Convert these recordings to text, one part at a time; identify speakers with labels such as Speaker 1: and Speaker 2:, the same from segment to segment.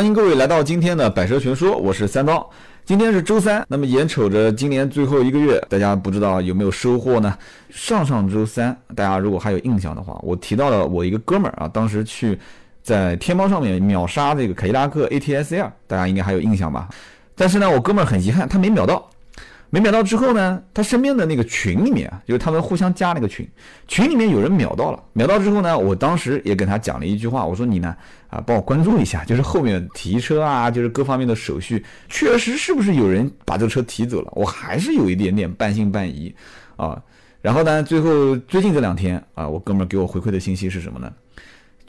Speaker 1: 欢迎各位来到今天的百蛇全说，我是三刀。今天是周三，那么眼瞅着今年最后一个月，大家不知道有没有收获呢？上上周三，大家如果还有印象的话，我提到了我一个哥们儿啊，当时去在天猫上面秒杀这个凯迪拉克 ATS-L，大家应该还有印象吧？但是呢，我哥们儿很遗憾，他没秒到。没秒到之后呢，他身边的那个群里面，就是他们互相加那个群，群里面有人秒到了。秒到之后呢，我当时也跟他讲了一句话，我说你呢啊，帮我关注一下，就是后面提车啊，就是各方面的手续，确实是不是有人把这车提走了？我还是有一点点半信半疑啊。然后呢，最后最近这两天啊，我哥们给我回馈的信息是什么呢？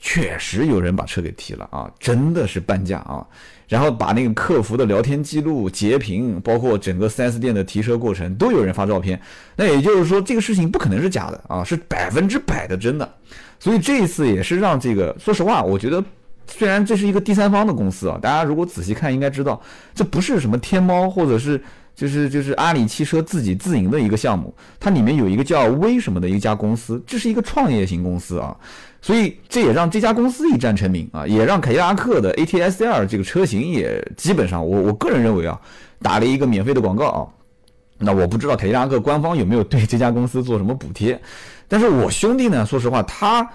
Speaker 1: 确实有人把车给提了啊，真的是半价啊。然后把那个客服的聊天记录截屏，包括整个 4S 店的提车过程，都有人发照片。那也就是说，这个事情不可能是假的啊，是百分之百的真的。所以这一次也是让这个，说实话，我觉得虽然这是一个第三方的公司啊，大家如果仔细看，应该知道这不是什么天猫或者是就是就是阿里汽车自己自营的一个项目，它里面有一个叫微什么的一家公司，这是一个创业型公司啊。所以这也让这家公司一战成名啊，也让凯迪拉克的 ATS-L 这个车型也基本上，我我个人认为啊，打了一个免费的广告啊。那我不知道凯迪拉克官方有没有对这家公司做什么补贴，但是我兄弟呢，说实话，他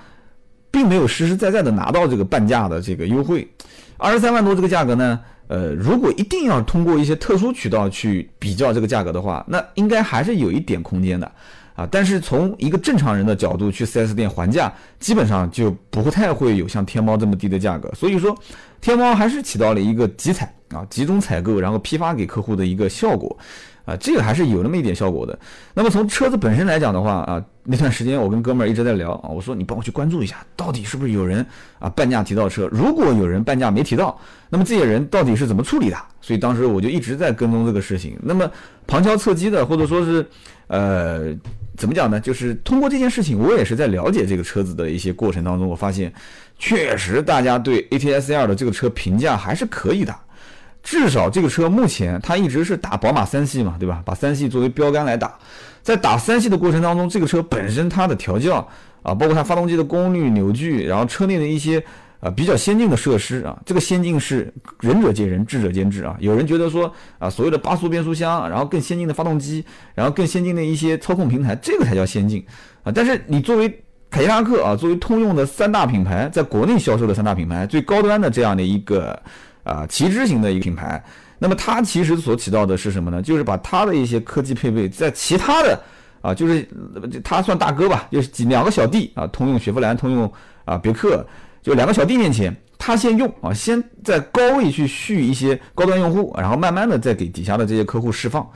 Speaker 1: 并没有实实在在的拿到这个半价的这个优惠，二十三万多这个价格呢，呃，如果一定要通过一些特殊渠道去比较这个价格的话，那应该还是有一点空间的。啊，但是从一个正常人的角度去 4S 店还价，基本上就不太会有像天猫这么低的价格。所以说，天猫还是起到了一个集采啊，集中采购，然后批发给客户的一个效果。啊，这个还是有那么一点效果的。那么从车子本身来讲的话啊，那段时间我跟哥们儿一直在聊啊，我说你帮我去关注一下，到底是不是有人啊半价提到车？如果有人半价没提到，那么这些人到底是怎么处理的？所以当时我就一直在跟踪这个事情。那么旁敲侧击的，或者说是呃怎么讲呢？就是通过这件事情，我也是在了解这个车子的一些过程当中，我发现确实大家对 ATS-L 的这个车评价还是可以的。至少这个车目前它一直是打宝马三系嘛，对吧？把三系作为标杆来打，在打三系的过程当中，这个车本身它的调教啊，包括它发动机的功率、扭矩，然后车内的一些啊比较先进的设施啊，这个先进是仁者见仁，智者见智啊。有人觉得说啊，所谓的八速变速箱，然后更先进的发动机，然后更先进的一些操控平台，这个才叫先进啊。但是你作为凯迪拉克啊，作为通用的三大品牌，在国内销售的三大品牌最高端的这样的一个。啊，旗帜型的一个品牌，那么它其实所起到的是什么呢？就是把它的一些科技配备在其他的啊，就是它算大哥吧，就是几两个小弟啊，通用雪佛兰、通用啊别克，就两个小弟面前，他先用啊，先在高位去续一些高端用户，然后慢慢的再给底下的这些客户释放。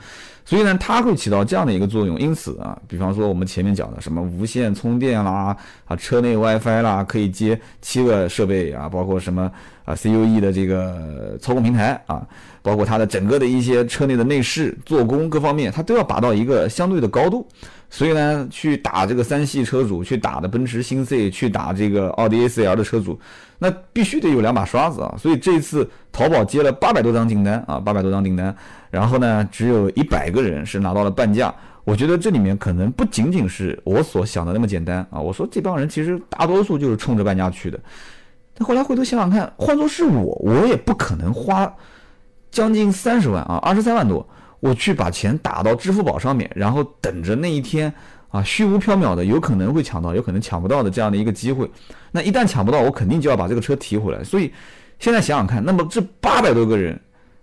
Speaker 1: 所以呢，它会起到这样的一个作用。因此啊，比方说我们前面讲的什么无线充电啦，啊，车内 WiFi 啦，可以接七个设备啊，包括什么啊 CUE 的这个操控平台啊，包括它的整个的一些车内的内饰、做工各方面，它都要达到一个相对的高度。所以呢，去打这个三系车主，去打的奔驰新 C，去打这个奥迪 A4L 的车主，那必须得有两把刷子啊。所以这次淘宝接了八百多张订单啊，八百多张订单。然后呢，只有一百个人是拿到了半价。我觉得这里面可能不仅仅是我所想的那么简单啊。我说这帮人其实大多数就是冲着半价去的。但后来回头想想看，换作是我，我也不可能花将近三十万啊，二十三万多，我去把钱打到支付宝上面，然后等着那一天啊，虚无缥缈的，有可能会抢到，有可能抢不到的这样的一个机会。那一旦抢不到，我肯定就要把这个车提回来。所以现在想想看，那么这八百多个人。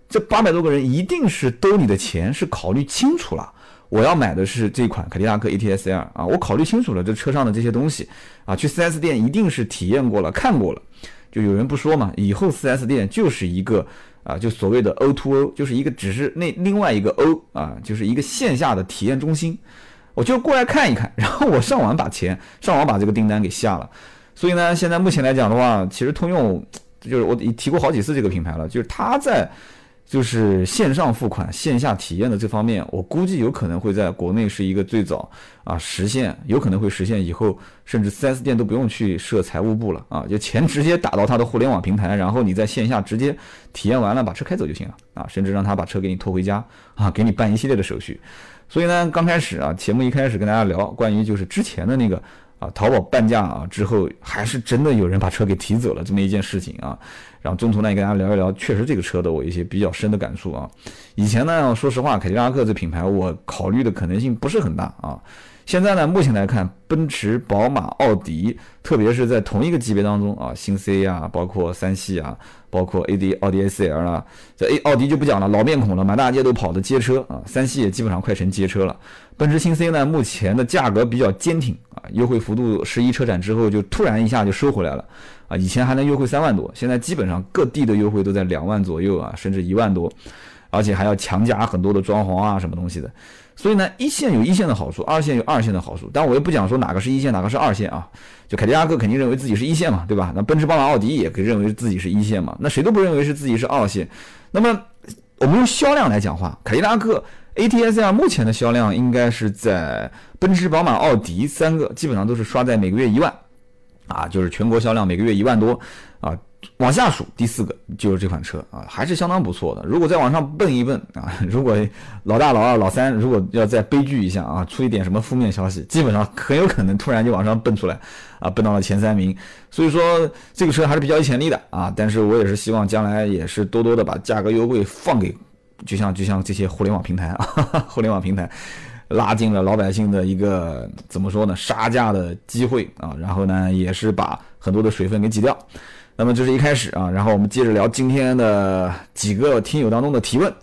Speaker 1: 这八百多个人一定是兜里的钱是考虑清楚了，我要买的是这款凯迪拉克 ATS-L 啊，我考虑清楚了这车上的这些东西啊，去 4S 店一定是体验过了、看过了。就有人不说嘛，以后 4S 店就是一个啊，就所谓的 O2O，就是一个只是那另外一个 O 啊，就是一个线下的体验中心。我就过来看一看，然后我上网把钱上网把这个订单给下了。所以呢，现在目前来讲的话，其实通用就是我提过好几次这个品牌了，就是它在。就是线上付款、线下体验的这方面，我估计有可能会在国内是一个最早啊实现，有可能会实现以后，甚至 4S 店都不用去设财务部了啊，就钱直接打到他的互联网平台，然后你在线下直接体验完了，把车开走就行了啊，甚至让他把车给你拖回家啊，给你办一系列的手续。所以呢，刚开始啊，节目一开始跟大家聊关于就是之前的那个啊，淘宝半价啊之后，还是真的有人把车给提走了这么一件事情啊。然后中途呢，也跟大家聊一聊，确实这个车的我一些比较深的感触啊。以前呢，说实话，凯迪拉克这品牌我考虑的可能性不是很大啊。现在呢，目前来看，奔驰、宝马、奥迪，特别是在同一个级别当中啊，新 C 啊，包括三系啊，包括 A D 奥迪 A 4 L 啊，这 A 奥迪就不讲了，老面孔了，满大街都跑的街车啊，三系也基本上快成街车了。奔驰新 C 呢，目前的价格比较坚挺优惠幅度十一车展之后就突然一下就收回来了啊，以前还能优惠三万多，现在基本上各地的优惠都在两万左右啊，甚至一万多，而且还要强加很多的装潢啊什么东西的。所以呢，一线有一线的好处，二线有二线的好处，但我也不讲说哪个是一线，哪个是二线啊。就凯迪拉克肯定认为自己是一线嘛，对吧？那奔驰、宝马、奥迪也可以认为自己是一线嘛。那谁都不认为是自己是二线。那么我们用销量来讲话，凯迪拉克 ATS-R 目前的销量应该是在奔驰、宝马、奥迪三个基本上都是刷在每个月一万，啊，就是全国销量每个月一万多啊。往下数，第四个就是这款车啊，还是相当不错的。如果再往上蹦一蹦啊，如果老大、老二、老三如果要再悲剧一下啊，出一点什么负面消息，基本上很有可能突然就往上蹦出来啊，蹦到了前三名。所以说这个车还是比较有潜力的啊。但是我也是希望将来也是多多的把价格优惠放给，就像就像这些互联网平台啊，互联网平台拉近了老百姓的一个怎么说呢，杀价的机会啊。然后呢，也是把很多的水分给挤掉。那么这是一开始啊，然后我们接着聊今天的几个听友当中的提问。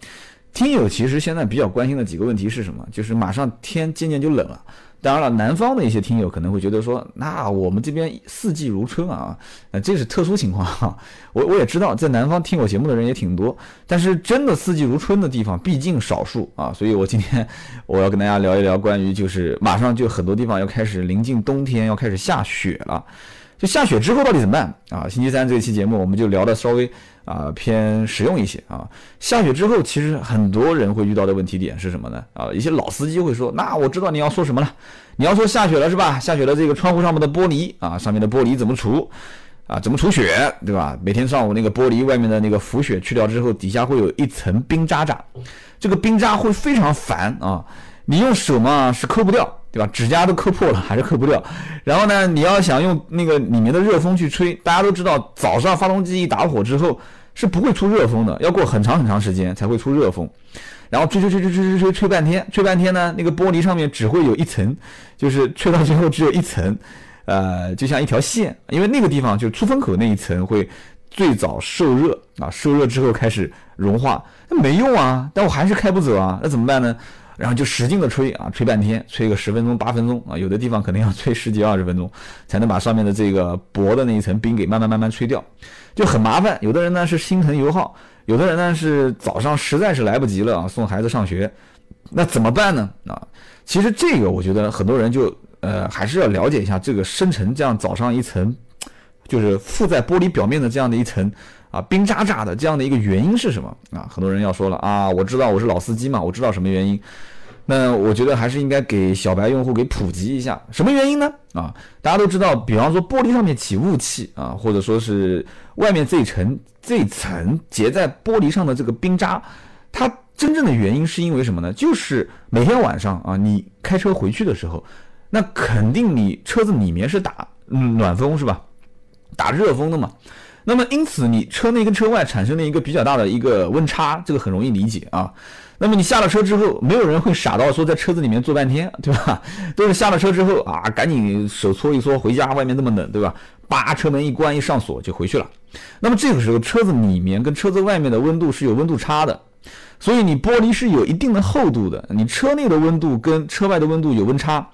Speaker 1: 听友其实现在比较关心的几个问题是什么？就是马上天渐渐就冷了。当然了，南方的一些听友可能会觉得说，那我们这边四季如春啊，呃，这是特殊情况哈。我我也知道，在南方听我节目的人也挺多，但是真的四季如春的地方毕竟少数啊。所以我今天我要跟大家聊一聊关于就是马上就很多地方要开始临近冬天，要开始下雪了。就下雪之后到底怎么办啊？星期三这期节目我们就聊的稍微啊偏实用一些啊。下雪之后，其实很多人会遇到的问题点是什么呢？啊，一些老司机会说，那我知道你要说什么了，你要说下雪了是吧？下雪了，这个窗户上面的玻璃啊，上面的玻璃怎么除啊？怎么除雪，对吧？每天上午那个玻璃外面的那个浮雪去掉之后，底下会有一层冰渣渣，这个冰渣会非常烦啊。你用手嘛是抠不掉，对吧？指甲都磕破了还是磕不掉。然后呢，你要想用那个里面的热风去吹，大家都知道，早上发动机一打火之后是不会出热风的，要过很长很长时间才会出热风。然后吹吹吹吹吹吹吹吹半天，吹半天呢，那个玻璃上面只会有一层，就是吹到最后只有一层，呃，就像一条线，因为那个地方就出风口那一层会最早受热啊，受热之后开始融化，那没用啊，但我还是开不走啊，那怎么办呢？然后就使劲的吹啊，吹半天，吹个十分钟、八分钟啊，有的地方可能要吹十几、二十分钟，才能把上面的这个薄的那一层冰给慢慢慢慢吹掉，就很麻烦。有的人呢是心疼油耗，有的人呢是早上实在是来不及了啊，送孩子上学，那怎么办呢？啊，其实这个我觉得很多人就呃还是要了解一下这个生成这样早上一层，就是附在玻璃表面的这样的一层。啊，冰渣渣的这样的一个原因是什么啊？很多人要说了啊，我知道我是老司机嘛，我知道什么原因。那我觉得还是应该给小白用户给普及一下，什么原因呢？啊，大家都知道，比方说玻璃上面起雾气啊，或者说是外面这一层这一层结在玻璃上的这个冰渣，它真正的原因是因为什么呢？就是每天晚上啊，你开车回去的时候，那肯定你车子里面是打暖风是吧？打热风的嘛。那么，因此你车内跟车外产生了一个比较大的一个温差，这个很容易理解啊。那么你下了车之后，没有人会傻到说在车子里面坐半天，对吧？都是下了车之后啊，赶紧手搓一搓回家，外面那么冷，对吧？叭，车门一关一上锁就回去了。那么这个时候车子里面跟车子外面的温度是有温度差的，所以你玻璃是有一定的厚度的，你车内的温度跟车外的温度有温差。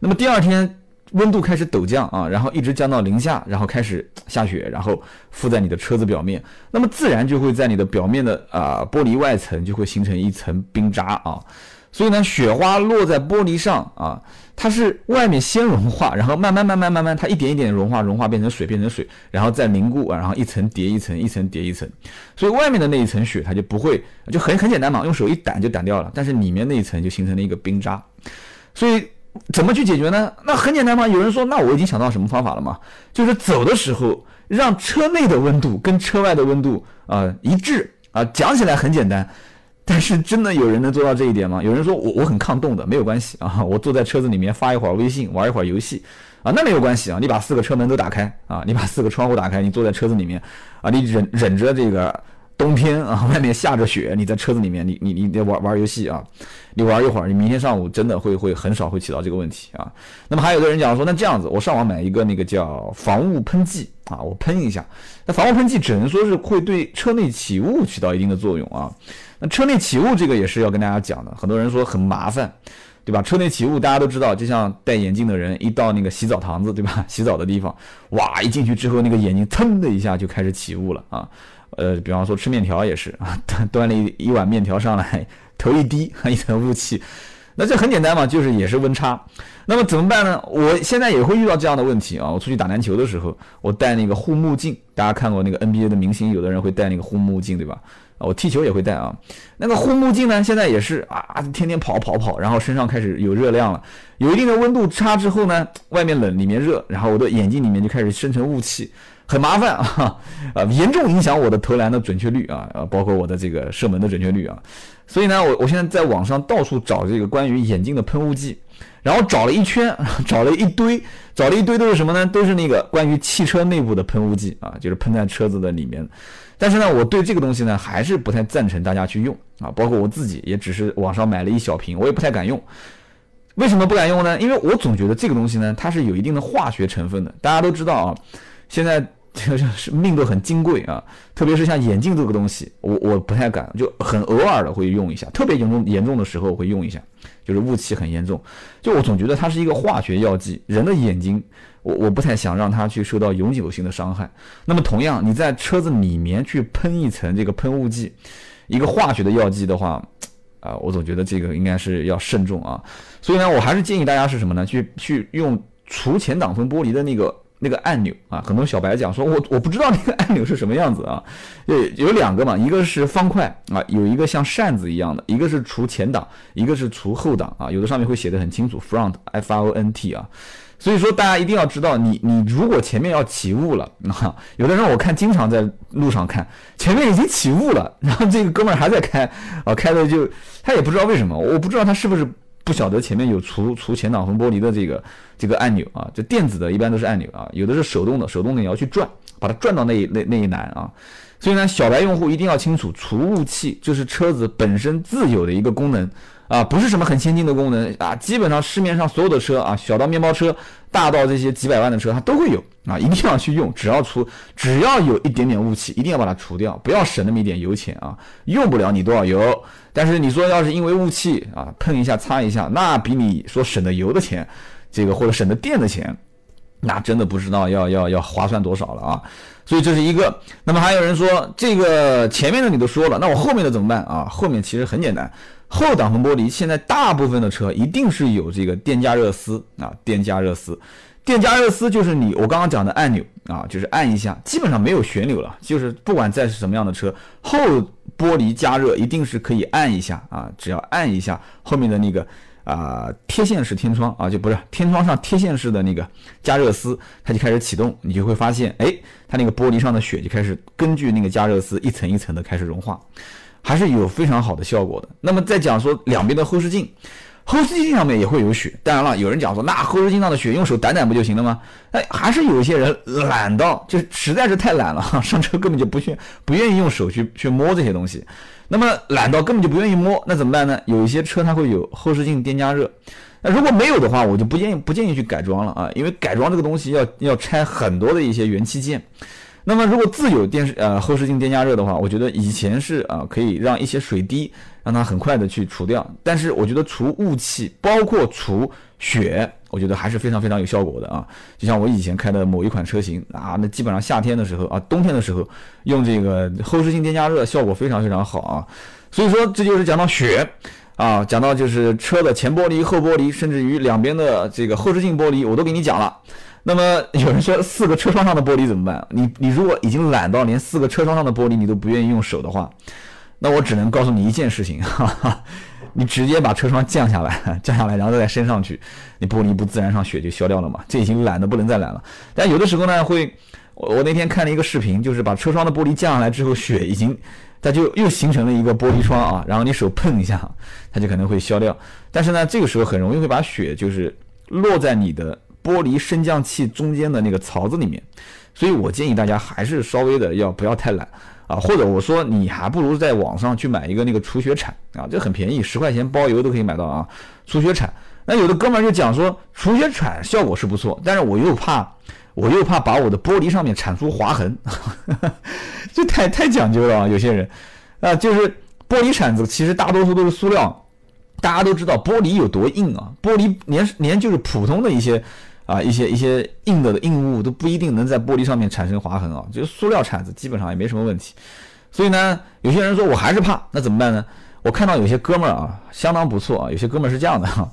Speaker 1: 那么第二天。温度开始陡降啊，然后一直降到零下，然后开始下雪，然后附在你的车子表面，那么自然就会在你的表面的啊玻璃外层就会形成一层冰渣啊。所以呢，雪花落在玻璃上啊，它是外面先融化，然后慢慢慢慢慢慢，它一点一点融化融化变成水变成水，然后再凝固啊，然后一层叠一层，一层叠一层，所以外面的那一层雪它就不会就很很简单嘛，用手一掸就掸掉了，但是里面那一层就形成了一个冰渣，所以。怎么去解决呢？那很简单嘛。有人说，那我已经想到什么方法了嘛？就是走的时候让车内的温度跟车外的温度啊一致啊。讲起来很简单，但是真的有人能做到这一点吗？有人说我我很抗冻的，没有关系啊，我坐在车子里面发一会儿微信，玩一会儿游戏啊，那没有关系啊，你把四个车门都打开啊，你把四个窗户打开，你坐在车子里面啊，你忍忍着这个。冬天啊，外面下着雪，你在车子里面，你你你得玩玩游戏啊，你玩一会儿，你明天上午真的会会很少会起到这个问题啊。那么还有的人讲说，那这样子，我上网买一个那个叫防雾喷剂啊，我喷一下。那防雾喷剂只能说是会对车内起雾起到一定的作用啊。那车内起雾这个也是要跟大家讲的，很多人说很麻烦，对吧？车内起雾大家都知道，就像戴眼镜的人一到那个洗澡堂子，对吧？洗澡的地方，哇，一进去之后那个眼睛噌的一下就开始起雾了啊。呃，比方说吃面条也是啊，端端了一一碗面条上来，头一低，一层雾气，那这很简单嘛，就是也是温差。那么怎么办呢？我现在也会遇到这样的问题啊。我出去打篮球的时候，我戴那个护目镜，大家看过那个 NBA 的明星，有的人会戴那个护目镜，对吧？啊我踢球也会戴啊。那个护目镜呢，现在也是啊，天天跑跑跑，然后身上开始有热量了，有一定的温度差之后呢，外面冷里面热，然后我的眼睛里面就开始生成雾气。很麻烦啊，呃，严重影响我的投篮的准确率啊，呃，包括我的这个射门的准确率啊。所以呢，我我现在在网上到处找这个关于眼镜的喷雾剂，然后找了一圈，找了一堆，找了一堆都是什么呢？都是那个关于汽车内部的喷雾剂啊，就是喷在车子的里面。但是呢，我对这个东西呢，还是不太赞成大家去用啊，包括我自己也只是网上买了一小瓶，我也不太敢用。为什么不敢用呢？因为我总觉得这个东西呢，它是有一定的化学成分的。大家都知道啊。现在就是命都很金贵啊，特别是像眼镜这个东西，我我不太敢，就很偶尔的会用一下，特别严重严重的时候会用一下，就是雾气很严重，就我总觉得它是一个化学药剂，人的眼睛，我我不太想让它去受到永久性的伤害。那么同样，你在车子里面去喷一层这个喷雾剂，一个化学的药剂的话，啊，我总觉得这个应该是要慎重啊。所以呢，我还是建议大家是什么呢？去去用除前挡风玻璃的那个。那个按钮啊，很多小白讲说，我我不知道那个按钮是什么样子啊。有有两个嘛，一个是方块啊，有一个像扇子一样的，一个是除前挡，一个是除后挡啊。有的上面会写的很清楚，front F R O N T 啊。所以说大家一定要知道，你你如果前面要起雾了 啊，有的人我看经常在路上看，前面已经起雾了，然后这个哥们儿还在开啊，开的就他也不知道为什么，我不知道他是不是。不晓得前面有除除前挡风玻璃的这个这个按钮啊，就电子的一般都是按钮啊，有的是手动的，手动的你要去转，把它转到那一那那一栏啊。所以呢，小白用户一定要清楚，除雾器就是车子本身自有的一个功能啊，不是什么很先进的功能啊。基本上市面上所有的车啊，小到面包车，大到这些几百万的车，它都会有啊，一定要去用。只要除，只要有一点点雾气，一定要把它除掉，不要省那么一点油钱啊。用不了你多少油。但是你说要是因为雾气啊碰一下擦一下，那比你说省的油的钱，这个或者省的电的钱，那真的不知道要要要划算多少了啊！所以这是一个。那么还有人说这个前面的你都说了，那我后面的怎么办啊？后面其实很简单，后挡风玻璃现在大部分的车一定是有这个电加热丝啊，电加热丝。电加热丝就是你我刚刚讲的按钮啊，就是按一下，基本上没有旋钮了，就是不管再是什么样的车，后玻璃加热一定是可以按一下啊，只要按一下后面的那个啊贴线式天窗啊，就不是天窗上贴线式的那个加热丝，它就开始启动，你就会发现，哎，它那个玻璃上的雪就开始根据那个加热丝一层一层的开始融化，还是有非常好的效果的。那么再讲说两边的后视镜。后视镜上面也会有雪，当然了，有人讲说那后视镜上的雪用手掸掸不就行了吗？哎，还是有一些人懒到，就实在是太懒了，上车根本就不去不愿意用手去去摸这些东西。那么懒到根本就不愿意摸，那怎么办呢？有一些车它会有后视镜电加热，那如果没有的话，我就不建议不建议去改装了啊，因为改装这个东西要要拆很多的一些元器件。那么如果自有电视呃后视镜电加热的话，我觉得以前是啊可以让一些水滴让它很快的去除掉，但是我觉得除雾气包括除雪，我觉得还是非常非常有效果的啊。就像我以前开的某一款车型啊，那基本上夏天的时候啊，冬天的时候用这个后视镜电加热效果非常非常好啊。所以说这就是讲到雪啊，讲到就是车的前玻璃、后玻璃，甚至于两边的这个后视镜玻璃，我都给你讲了。那么有人说四个车窗上的玻璃怎么办？你你如果已经懒到连四个车窗上的玻璃你都不愿意用手的话，那我只能告诉你一件事情，哈哈，你直接把车窗降下来，降下来然后再升上去，你玻璃不自然上雪就消掉了嘛？这已经懒得不能再懒了。但有的时候呢会，我我那天看了一个视频，就是把车窗的玻璃降下来之后，雪已经它就又形成了一个玻璃窗啊，然后你手碰一下，它就可能会消掉。但是呢，这个时候很容易会把雪就是落在你的玻璃升降器中间的那个槽子里面，所以我建议大家还是稍微的要不要太懒啊，或者我说你还不如在网上去买一个那个除雪铲啊，这很便宜，十块钱包邮都可以买到啊，除雪铲。那有的哥们儿就讲说除雪铲效果是不错，但是我又怕。我又怕把我的玻璃上面铲出划痕，这太太讲究了啊！有些人啊，就是玻璃铲子，其实大多数都是塑料。大家都知道玻璃有多硬啊，玻璃连连就是普通的一些啊一些一些硬的硬物都不一定能在玻璃上面产生划痕啊，就是塑料铲子基本上也没什么问题。所以呢，有些人说我还是怕，那怎么办呢？我看到有些哥们儿啊，相当不错啊，有些哥们儿是这样的哈，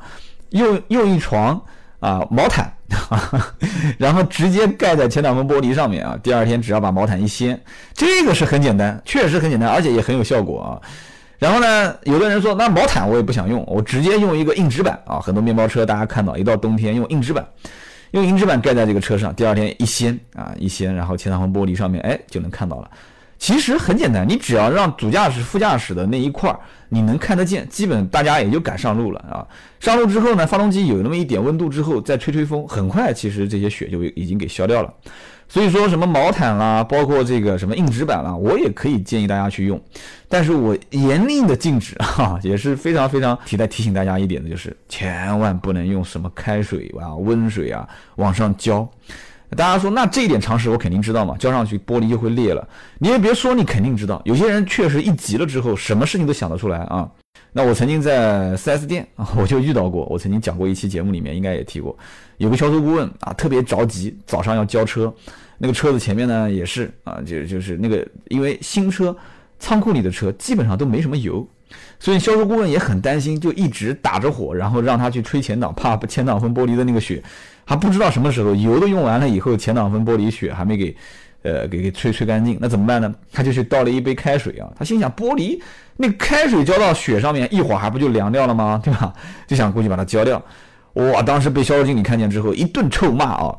Speaker 1: 用用一床啊毛毯。然后直接盖在前挡风玻璃上面啊，第二天只要把毛毯一掀，这个是很简单，确实很简单，而且也很有效果啊。然后呢，有的人说那毛毯我也不想用，我直接用一个硬纸板啊。很多面包车大家看到，一到冬天用硬纸板，用硬纸板盖在这个车上，第二天一掀啊一掀，然后前挡风玻璃上面哎就能看到了。其实很简单，你只要让主驾驶、副驾驶的那一块儿你能看得见，基本大家也就敢上路了啊。上路之后呢，发动机有那么一点温度之后，再吹吹风，很快其实这些雪就已经给消掉了。所以说什么毛毯啦，包括这个什么硬纸板啦，我也可以建议大家去用，但是我严令的禁止哈，也是非常非常提在提醒大家一点的就是，千万不能用什么开水啊、温水啊往上浇。大家说，那这一点常识我肯定知道嘛？浇上去玻璃就会裂了。你也别说，你肯定知道。有些人确实一急了之后，什么事情都想得出来啊。那我曾经在 4S 店啊，我就遇到过。我曾经讲过一期节目里面应该也提过，有个销售顾问啊，特别着急，早上要交车，那个车子前面呢也是啊，就就是那个因为新车仓库里的车基本上都没什么油，所以销售顾问也很担心，就一直打着火，然后让他去吹前挡，怕前挡风玻璃的那个雪。他不知道什么时候油都用完了以后，前挡风玻璃雪还没给，呃，给给吹吹干净，那怎么办呢？他就去倒了一杯开水啊，他心想玻璃那开水浇到雪上面，一会儿还不就凉掉了吗？对吧？就想过去把它浇掉。哇，当时被销售经理看见之后一顿臭骂啊，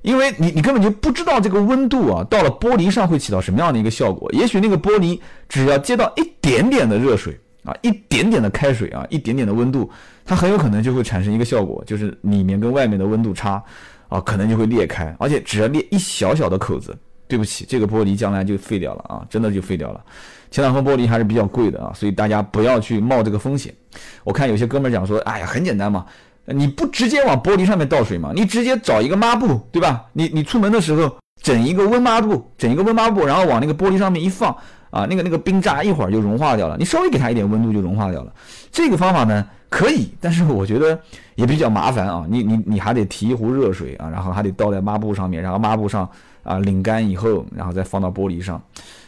Speaker 1: 因为你你根本就不知道这个温度啊，到了玻璃上会起到什么样的一个效果。也许那个玻璃只要接到一点点的热水啊，一点点的开水啊，一点点的温度。它很有可能就会产生一个效果，就是里面跟外面的温度差，啊，可能就会裂开，而且只要裂一小小的口子，对不起，这个玻璃将来就废掉了啊，真的就废掉了。前挡风玻璃还是比较贵的啊，所以大家不要去冒这个风险。我看有些哥们儿讲说，哎呀，很简单嘛，你不直接往玻璃上面倒水嘛，你直接找一个抹布，对吧？你你出门的时候整一个温抹布，整一个温抹布，然后往那个玻璃上面一放，啊，那个那个冰渣一会儿就融化掉了，你稍微给它一点温度就融化掉了。这个方法呢？可以，但是我觉得也比较麻烦啊！你你你还得提一壶热水啊，然后还得倒在抹布上面，然后抹布上啊拧干以后，然后再放到玻璃上。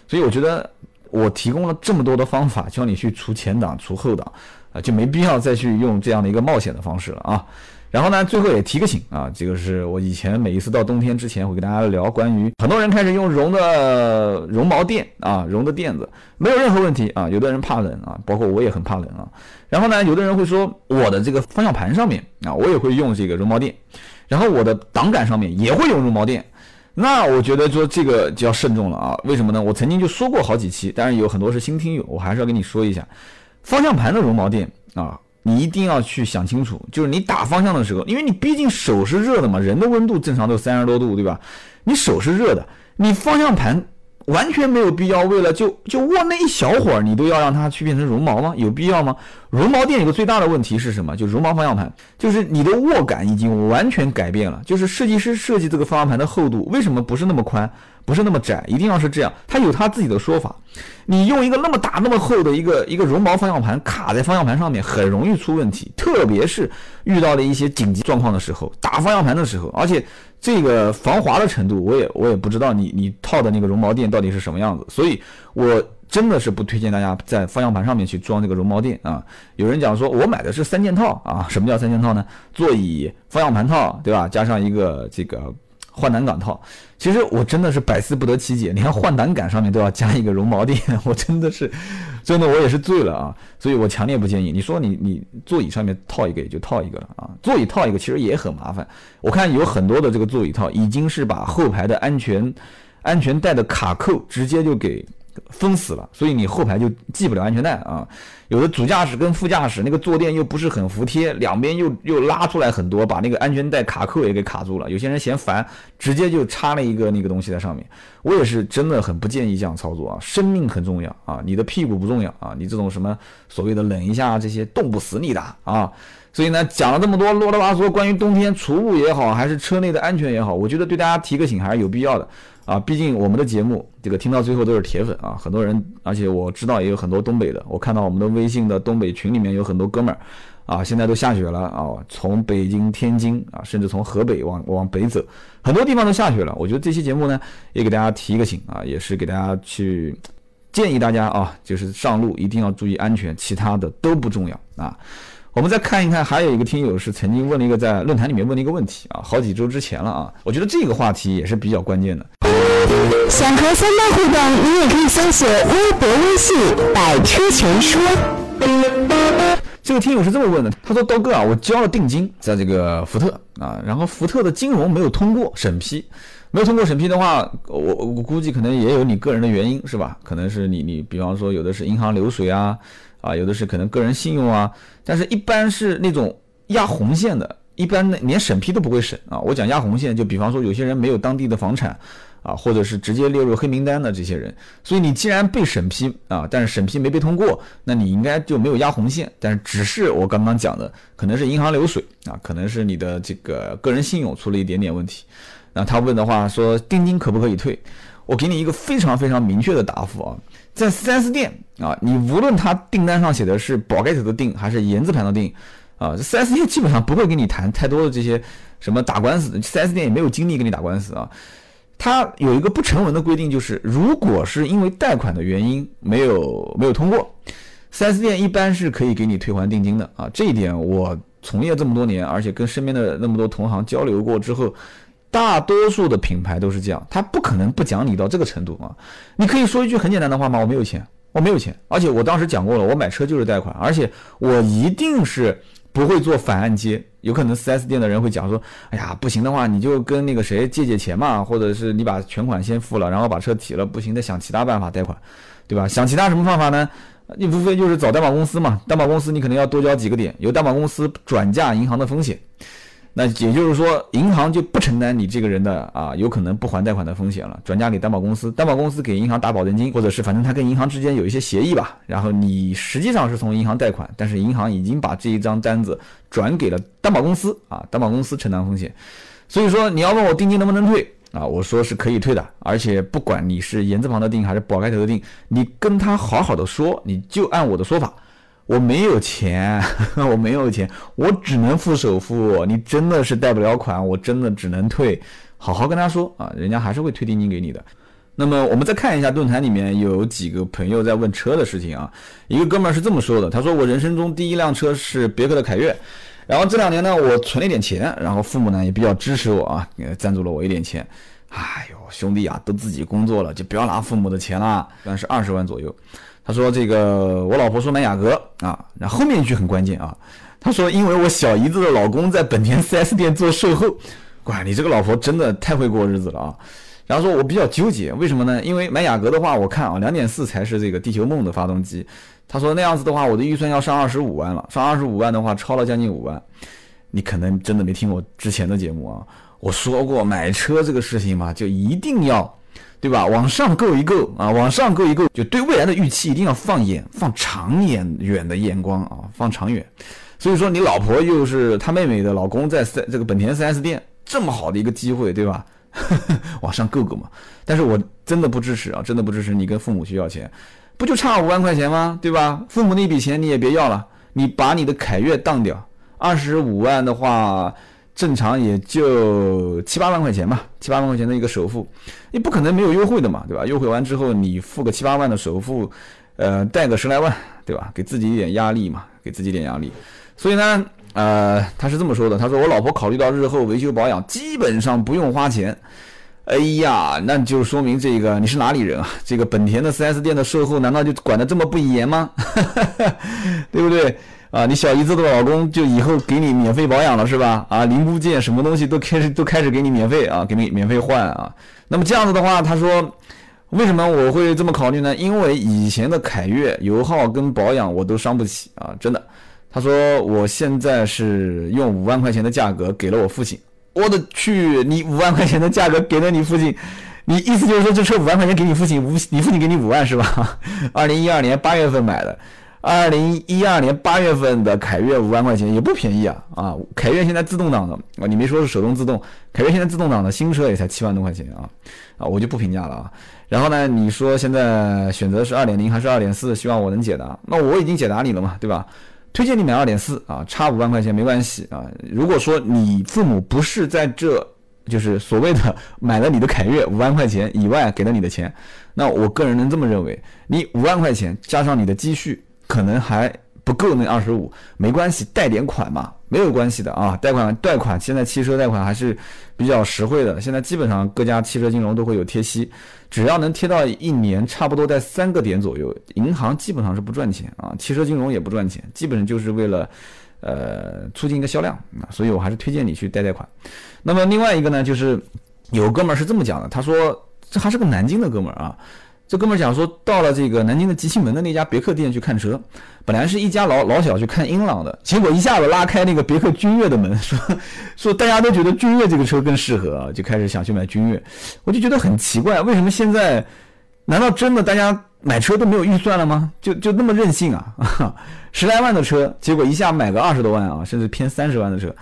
Speaker 1: 所以我觉得我提供了这么多的方法，教你去除前挡、除后挡啊，就没必要再去用这样的一个冒险的方式了啊。然后呢，最后也提个醒啊，这个是我以前每一次到冬天之前会跟大家聊关于很多人开始用绒的绒毛垫啊，绒的垫子没有任何问题啊。有的人怕冷啊，包括我也很怕冷啊。然后呢，有的人会说我的这个方向盘上面啊，我也会用这个绒毛垫，然后我的挡杆上面也会用绒毛垫。那我觉得说这个就要慎重了啊。为什么呢？我曾经就说过好几期，但是有很多是新听友，我还是要跟你说一下，方向盘的绒毛垫啊。你一定要去想清楚，就是你打方向的时候，因为你毕竟手是热的嘛，人的温度正常都三十多度，对吧？你手是热的，你方向盘完全没有必要为了就就握那一小会儿，你都要让它去变成绒毛吗？有必要吗？绒毛垫有个最大的问题是什么？就绒毛方向盘，就是你的握感已经完全改变了。就是设计师设计这个方向盘的厚度为什么不是那么宽？不是那么窄，一定要是这样。他有他自己的说法。你用一个那么大、那么厚的一个一个绒毛方向盘卡在方向盘上面，很容易出问题。特别是遇到了一些紧急状况的时候，打方向盘的时候，而且这个防滑的程度，我也我也不知道你你套的那个绒毛垫到底是什么样子。所以，我真的是不推荐大家在方向盘上面去装这个绒毛垫啊。有人讲说，我买的是三件套啊。什么叫三件套呢？座椅、方向盘套，对吧？加上一个这个。换挡杆套，其实我真的是百思不得其解。连换挡杆上面都要加一个绒毛垫，我真的是，真的我也是醉了啊！所以我强烈不建议。你说你你座椅上面套一个也就套一个了啊，座椅套一个其实也很麻烦。我看有很多的这个座椅套已经是把后排的安全安全带的卡扣直接就给封死了，所以你后排就系不了安全带啊。有的主驾驶跟副驾驶那个坐垫又不是很服帖，两边又又拉出来很多，把那个安全带卡扣也给卡住了。有些人嫌烦，直接就插了一个那个东西在上面。我也是真的很不建议这样操作啊，生命很重要啊，你的屁股不重要啊，你这种什么所谓的冷一下这些冻不死你的啊。所以呢，讲了这么多啰里吧嗦关于冬天储物也好，还是车内的安全也好，我觉得对大家提个醒还是有必要的啊。毕竟我们的节目这个听到最后都是铁粉啊，很多人，而且我知道也有很多东北的，我看到我们的微信的东北群里面有很多哥们儿啊，现在都下雪了啊，从北京、天津啊，甚至从河北往往北走，很多地方都下雪了。我觉得这期节目呢，也给大家提一个醒啊，也是给大家去建议大家啊，就是上路一定要注意安全，其他的都不重要啊。我们再看一看，还有一个听友是曾经问了一个在论坛里面问了一个问题啊，好几周之前了啊，我觉得这个话题也是比较关键的。
Speaker 2: 想和三刀互动，你也可以搜索微博、微信“百车全说”。
Speaker 1: 这个听友是这么问的，他说：“刀哥啊，我交了定金，在这个福特啊，然后福特的金融没有通过审批，没有通过审批的话，我我估计可能也有你个人的原因是吧？可能是你你比方说有的是银行流水啊。”啊，有的是可能个人信用啊，但是一般是那种压红线的，一般连审批都不会审啊。我讲压红线，就比方说有些人没有当地的房产啊，或者是直接列入黑名单的这些人。所以你既然被审批啊，但是审批没被通过，那你应该就没有压红线。但是只是我刚刚讲的，可能是银行流水啊，可能是你的这个个人信用出了一点点问题。那他问的话说定金可不可以退？我给你一个非常非常明确的答复啊。在 4S 店啊，你无论他订单上写的是宝盖头的订还是言字盘的订，啊，这 4S 店基本上不会跟你谈太多的这些什么打官司的，4S 店也没有精力跟你打官司啊。他有一个不成文的规定，就是如果是因为贷款的原因没有没有通过，4S 店一般是可以给你退还定金的啊。这一点我从业这么多年，而且跟身边的那么多同行交流过之后。大多数的品牌都是这样，他不可能不讲理到这个程度啊！你可以说一句很简单的话吗？我没有钱，我没有钱，而且我当时讲过了，我买车就是贷款，而且我一定是不会做反按揭。有可能 4S 店的人会讲说：“哎呀，不行的话，你就跟那个谁借借钱嘛，或者是你把全款先付了，然后把车提了，不行，再想其他办法贷款，对吧？想其他什么方法呢？你无非就是找担保公司嘛，担保公司你可能要多交几个点，由担保公司转嫁银行的风险。”那也就是说，银行就不承担你这个人的啊有可能不还贷款的风险了，转嫁给担保公司，担保公司给银行打保证金，或者是反正他跟银行之间有一些协议吧。然后你实际上是从银行贷款，但是银行已经把这一张单子转给了担保公司啊，担保公司承担风险。所以说你要问我定金能不能退啊，我说是可以退的，而且不管你是言字旁的定还是宝盖头的定，你跟他好好的说，你就按我的说法。我没有钱，我没有钱，我只能付首付。你真的是贷不了款，我真的只能退。好好跟他说啊，人家还是会退定金给你的。那么我们再看一下论坛里面有几个朋友在问车的事情啊。一个哥们儿是这么说的，他说我人生中第一辆车是别克的凯越，然后这两年呢我存了一点钱，然后父母呢也比较支持我啊，赞助了我一点钱。哎呦，兄弟啊，都自己工作了，就不要拿父母的钱了，算是二十万左右。他说：“这个我老婆说买雅阁啊，然后后面一句很关键啊。他说，因为我小姨子的老公在本田 4S 店做售后，哇，你这个老婆真的太会过日子了啊。然后说我比较纠结，为什么呢？因为买雅阁的话，我看啊，两点四才是这个地球梦的发动机。他说那样子的话，我的预算要上二十五万了，上二十五万的话，超了将近五万。你可能真的没听我之前的节目啊，我说过买车这个事情嘛，就一定要。”对吧？往上够一够啊，往上够一够，就对未来的预期一定要放眼、放长眼远的眼光啊，放长远。所以说，你老婆又是他妹妹的老公，在四这个本田 4S 店这么好的一个机会，对吧？往上够够嘛。但是我真的不支持啊，真的不支持你跟父母去要钱，不就差五万块钱吗？对吧？父母那笔钱你也别要了，你把你的凯越当掉，二十五万的话。正常也就七八万块钱吧，七八万块钱的一个首付，你不可能没有优惠的嘛，对吧？优惠完之后你付个七八万的首付，呃，贷个十来万，对吧？给自己一点压力嘛，给自己点压力。所以呢，呃，他是这么说的，他说我老婆考虑到日后维修保养基本上不用花钱。哎呀，那就说明这个你是哪里人啊？这个本田的 4S 店的售后难道就管得这么不严吗？对不对？啊，你小姨子的老公就以后给你免费保养了是吧？啊，零部件什么东西都开始都开始给你免费啊，给你免费换啊。那么这样子的话，他说为什么我会这么考虑呢？因为以前的凯越油耗跟保养我都伤不起啊，真的。他说我现在是用五万块钱的价格给了我父亲，我的去，你五万块钱的价格给了你父亲，你意思就是说这车五万块钱给你父亲，五你父亲给你五万是吧？二零一二年八月份买的。二零一二年八月份的凯越五万块钱也不便宜啊啊！凯越现在自动挡的啊，你没说是手动自动，凯越现在自动挡的新车也才七万多块钱啊啊！我就不评价了啊。然后呢，你说现在选择是二点零还是二点四？希望我能解答。那我已经解答你了嘛，对吧？推荐你买二点四啊，差五万块钱没关系啊。如果说你父母不是在这就是所谓的买了你的凯越五万块钱以外给了你的钱，那我个人能这么认为，你五万块钱加上你的积蓄。可能还不够那二十五，没关系，贷点款嘛，没有关系的啊。贷款贷款，现在汽车贷款还是比较实惠的。现在基本上各家汽车金融都会有贴息，只要能贴到一年，差不多在三个点左右，银行基本上是不赚钱啊，汽车金融也不赚钱，基本上就是为了呃促进一个销量啊。所以我还是推荐你去贷贷款。那么另外一个呢，就是有哥们儿是这么讲的，他说这还是个南京的哥们儿啊。这哥们儿讲说，到了这个南京的吉庆门的那家别克店去看车，本来是一家老老小去看英朗的，结果一下子拉开那个别克君越的门，说说大家都觉得君越这个车更适合啊，就开始想去买君越。我就觉得很奇怪，为什么现在，难道真的大家买车都没有预算了吗？就就那么任性啊？十来万的车，结果一下买个二十多万啊，甚至偏三十万的车，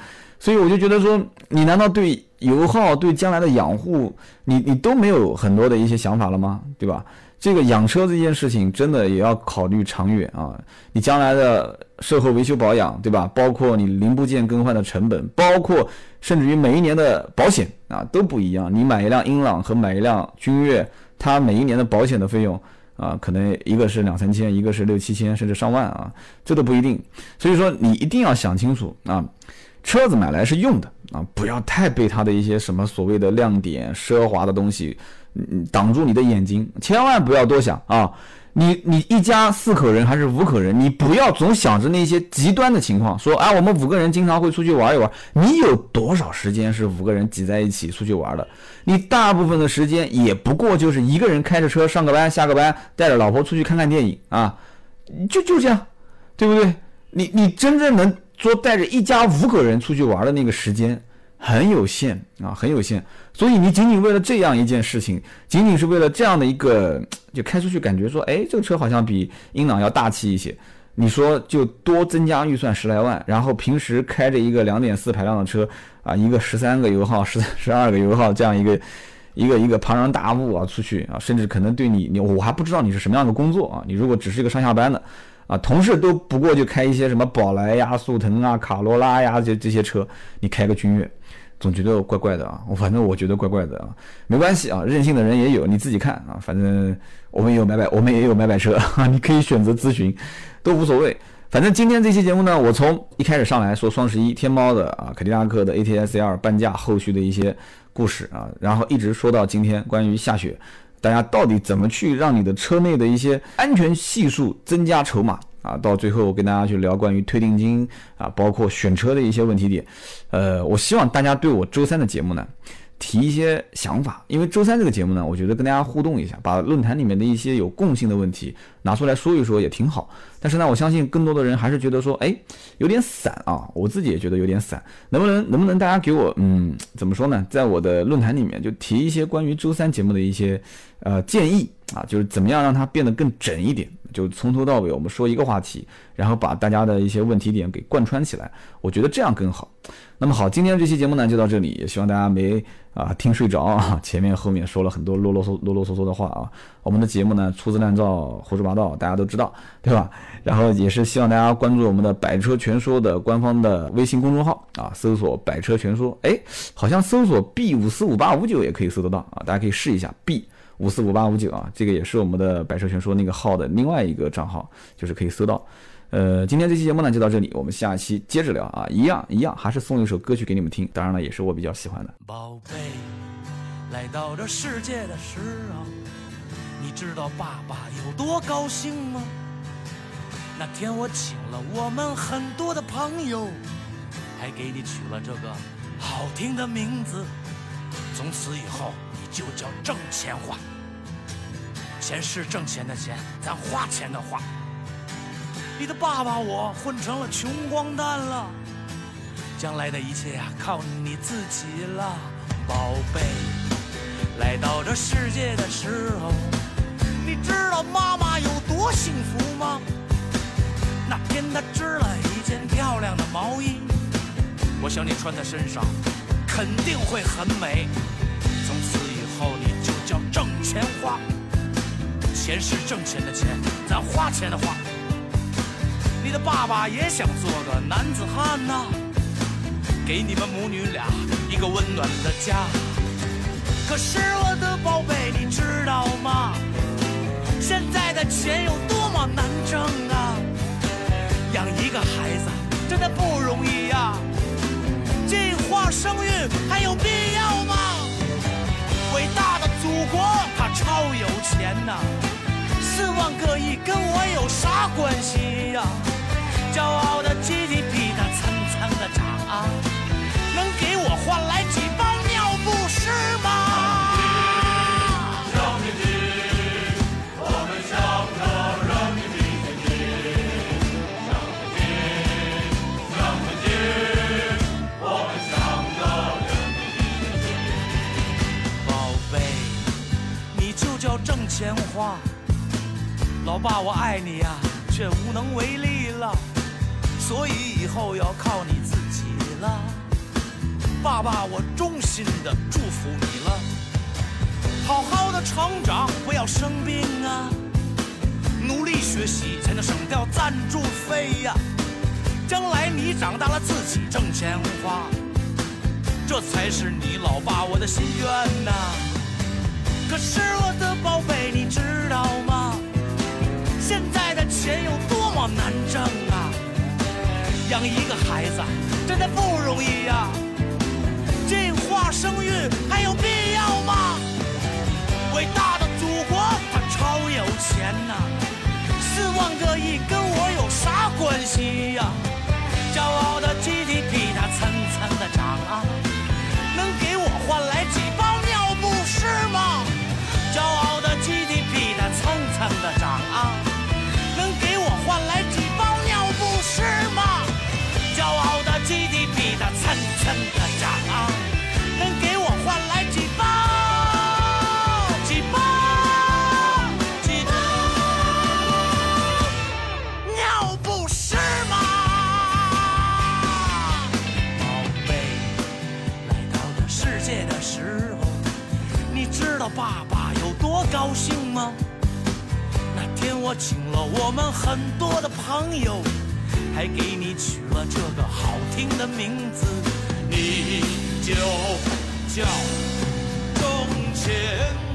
Speaker 1: 所以我就觉得说，你难道对？油耗对将来的养护，你你都没有很多的一些想法了吗？对吧？这个养车这件事情真的也要考虑长远啊！你将来的售后维修保养，对吧？包括你零部件更换的成本，包括甚至于每一年的保险啊都不一样。你买一辆英朗和买一辆君越，它每一年的保险的费用啊，可能一个是两三千，一个是六七千，甚至上万啊，这都不一定。所以说你一定要想清楚啊，车子买来是用的。啊，不要太被他的一些什么所谓的亮点、奢华的东西，嗯，挡住你的眼睛，千万不要多想啊！你你一家四口人还是五口人，你不要总想着那些极端的情况，说啊，我们五个人经常会出去玩一玩，你有多少时间是五个人挤在一起出去玩的？你大部分的时间也不过就是一个人开着车上个班下个班，带着老婆出去看看电影啊，就就这样，对不对？你你真正能。说带着一家五口人出去玩的那个时间很有限啊，很有限。所以你仅仅为了这样一件事情，仅仅是为了这样的一个，就开出去感觉说，哎，这个车好像比英朗要大气一些。你说就多增加预算十来万，然后平时开着一个两点四排量的车啊，一个十三个油耗、十十二个油耗这样一个一个一个庞然大物啊出去啊，甚至可能对你你我还不知道你是什么样的工作啊，你如果只是一个上下班的。啊，同事都不过就开一些什么宝来呀、速腾啊、卡罗拉呀，这这些车，你开个君越，总觉得怪怪的啊。我反正我觉得怪怪的啊，没关系啊，任性的人也有，你自己看啊。反正我们也有买买，我们也有买买车啊，你可以选择咨询，都无所谓。反正今天这期节目呢，我从一开始上来说双十一天猫的啊，凯迪拉克的 ATS L 半价后续的一些故事啊，然后一直说到今天关于下雪。大家到底怎么去让你的车内的一些安全系数增加筹码啊？到最后我跟大家去聊关于退定金啊，包括选车的一些问题点。呃，我希望大家对我周三的节目呢。提一些想法，因为周三这个节目呢，我觉得跟大家互动一下，把论坛里面的一些有共性的问题拿出来说一说也挺好。但是呢，我相信更多的人还是觉得说，哎，有点散啊，我自己也觉得有点散。能不能能不能大家给我，嗯，怎么说呢？在我的论坛里面就提一些关于周三节目的一些呃建议啊，就是怎么样让它变得更整一点。就从头到尾我们说一个话题，然后把大家的一些问题点给贯穿起来，我觉得这样更好。那么好，今天这期节目呢就到这里，也希望大家没啊听睡着啊，前面后面说了很多啰啰嗦啰啰嗦嗦的话啊。我们的节目呢粗制滥造、胡说八道，大家都知道，对吧？然后也是希望大家关注我们的百车全说的官方的微信公众号啊，搜索百车全说，哎，好像搜索 B 五四五八五九也可以搜得到啊，大家可以试一下 B。五四五八五九啊，这个也是我们的百车全说那个号的另外一个账号，就是可以搜到。呃，今天这期节目呢就到这里，我们下期接着聊啊，一样一样，还是送一首歌曲给你们听，当然了，也是我比较喜欢的。
Speaker 3: 宝贝，来到这世界的时候，你知道爸爸有多高兴吗？那天我请了我们很多的朋友，还给你取了这个好听的名字，从此以后。就叫挣钱花。钱是挣钱的钱，咱花钱的花。你的爸爸我混成了穷光蛋了，将来的一切呀靠你自己了，宝贝。来到这世界的时候，你知道妈妈有多幸福吗？那天她织了一件漂亮的毛衣，我想你穿在身上肯定会很美。你就叫挣钱花，钱是挣钱的钱，咱花钱的花。你的爸爸也想做个男子汉呐，给你们母女俩一个温暖的家。可是我的宝贝，你知道吗？现在的钱有多么难挣啊！养一个孩子真的不容易呀，计划生育还有必要吗？祖国它超有钱呐，四万个亿跟我有啥关系呀？骄傲的挣钱花。老爸，我爱你呀、却无能为力了，所以以后要靠你自己了。爸爸，我衷心的祝福你了，好好的成长，不要生病啊，努力学习才能省掉赞助费呀。将来你长大了自己挣钱花，这才是你老爸我的心愿呐。可是我的宝贝，你知道吗？现在的钱有多么难挣啊！养一个孩子真的不容易呀、计划生育还有必要吗？伟大的祖国它超有钱呐、四万个亿跟我有啥关系呀、骄傲的 GDP 它蹭蹭的涨啊，高兴吗？那天我请了我们很多的朋友，还给你取了这个好听的名字，你就叫挣钱花。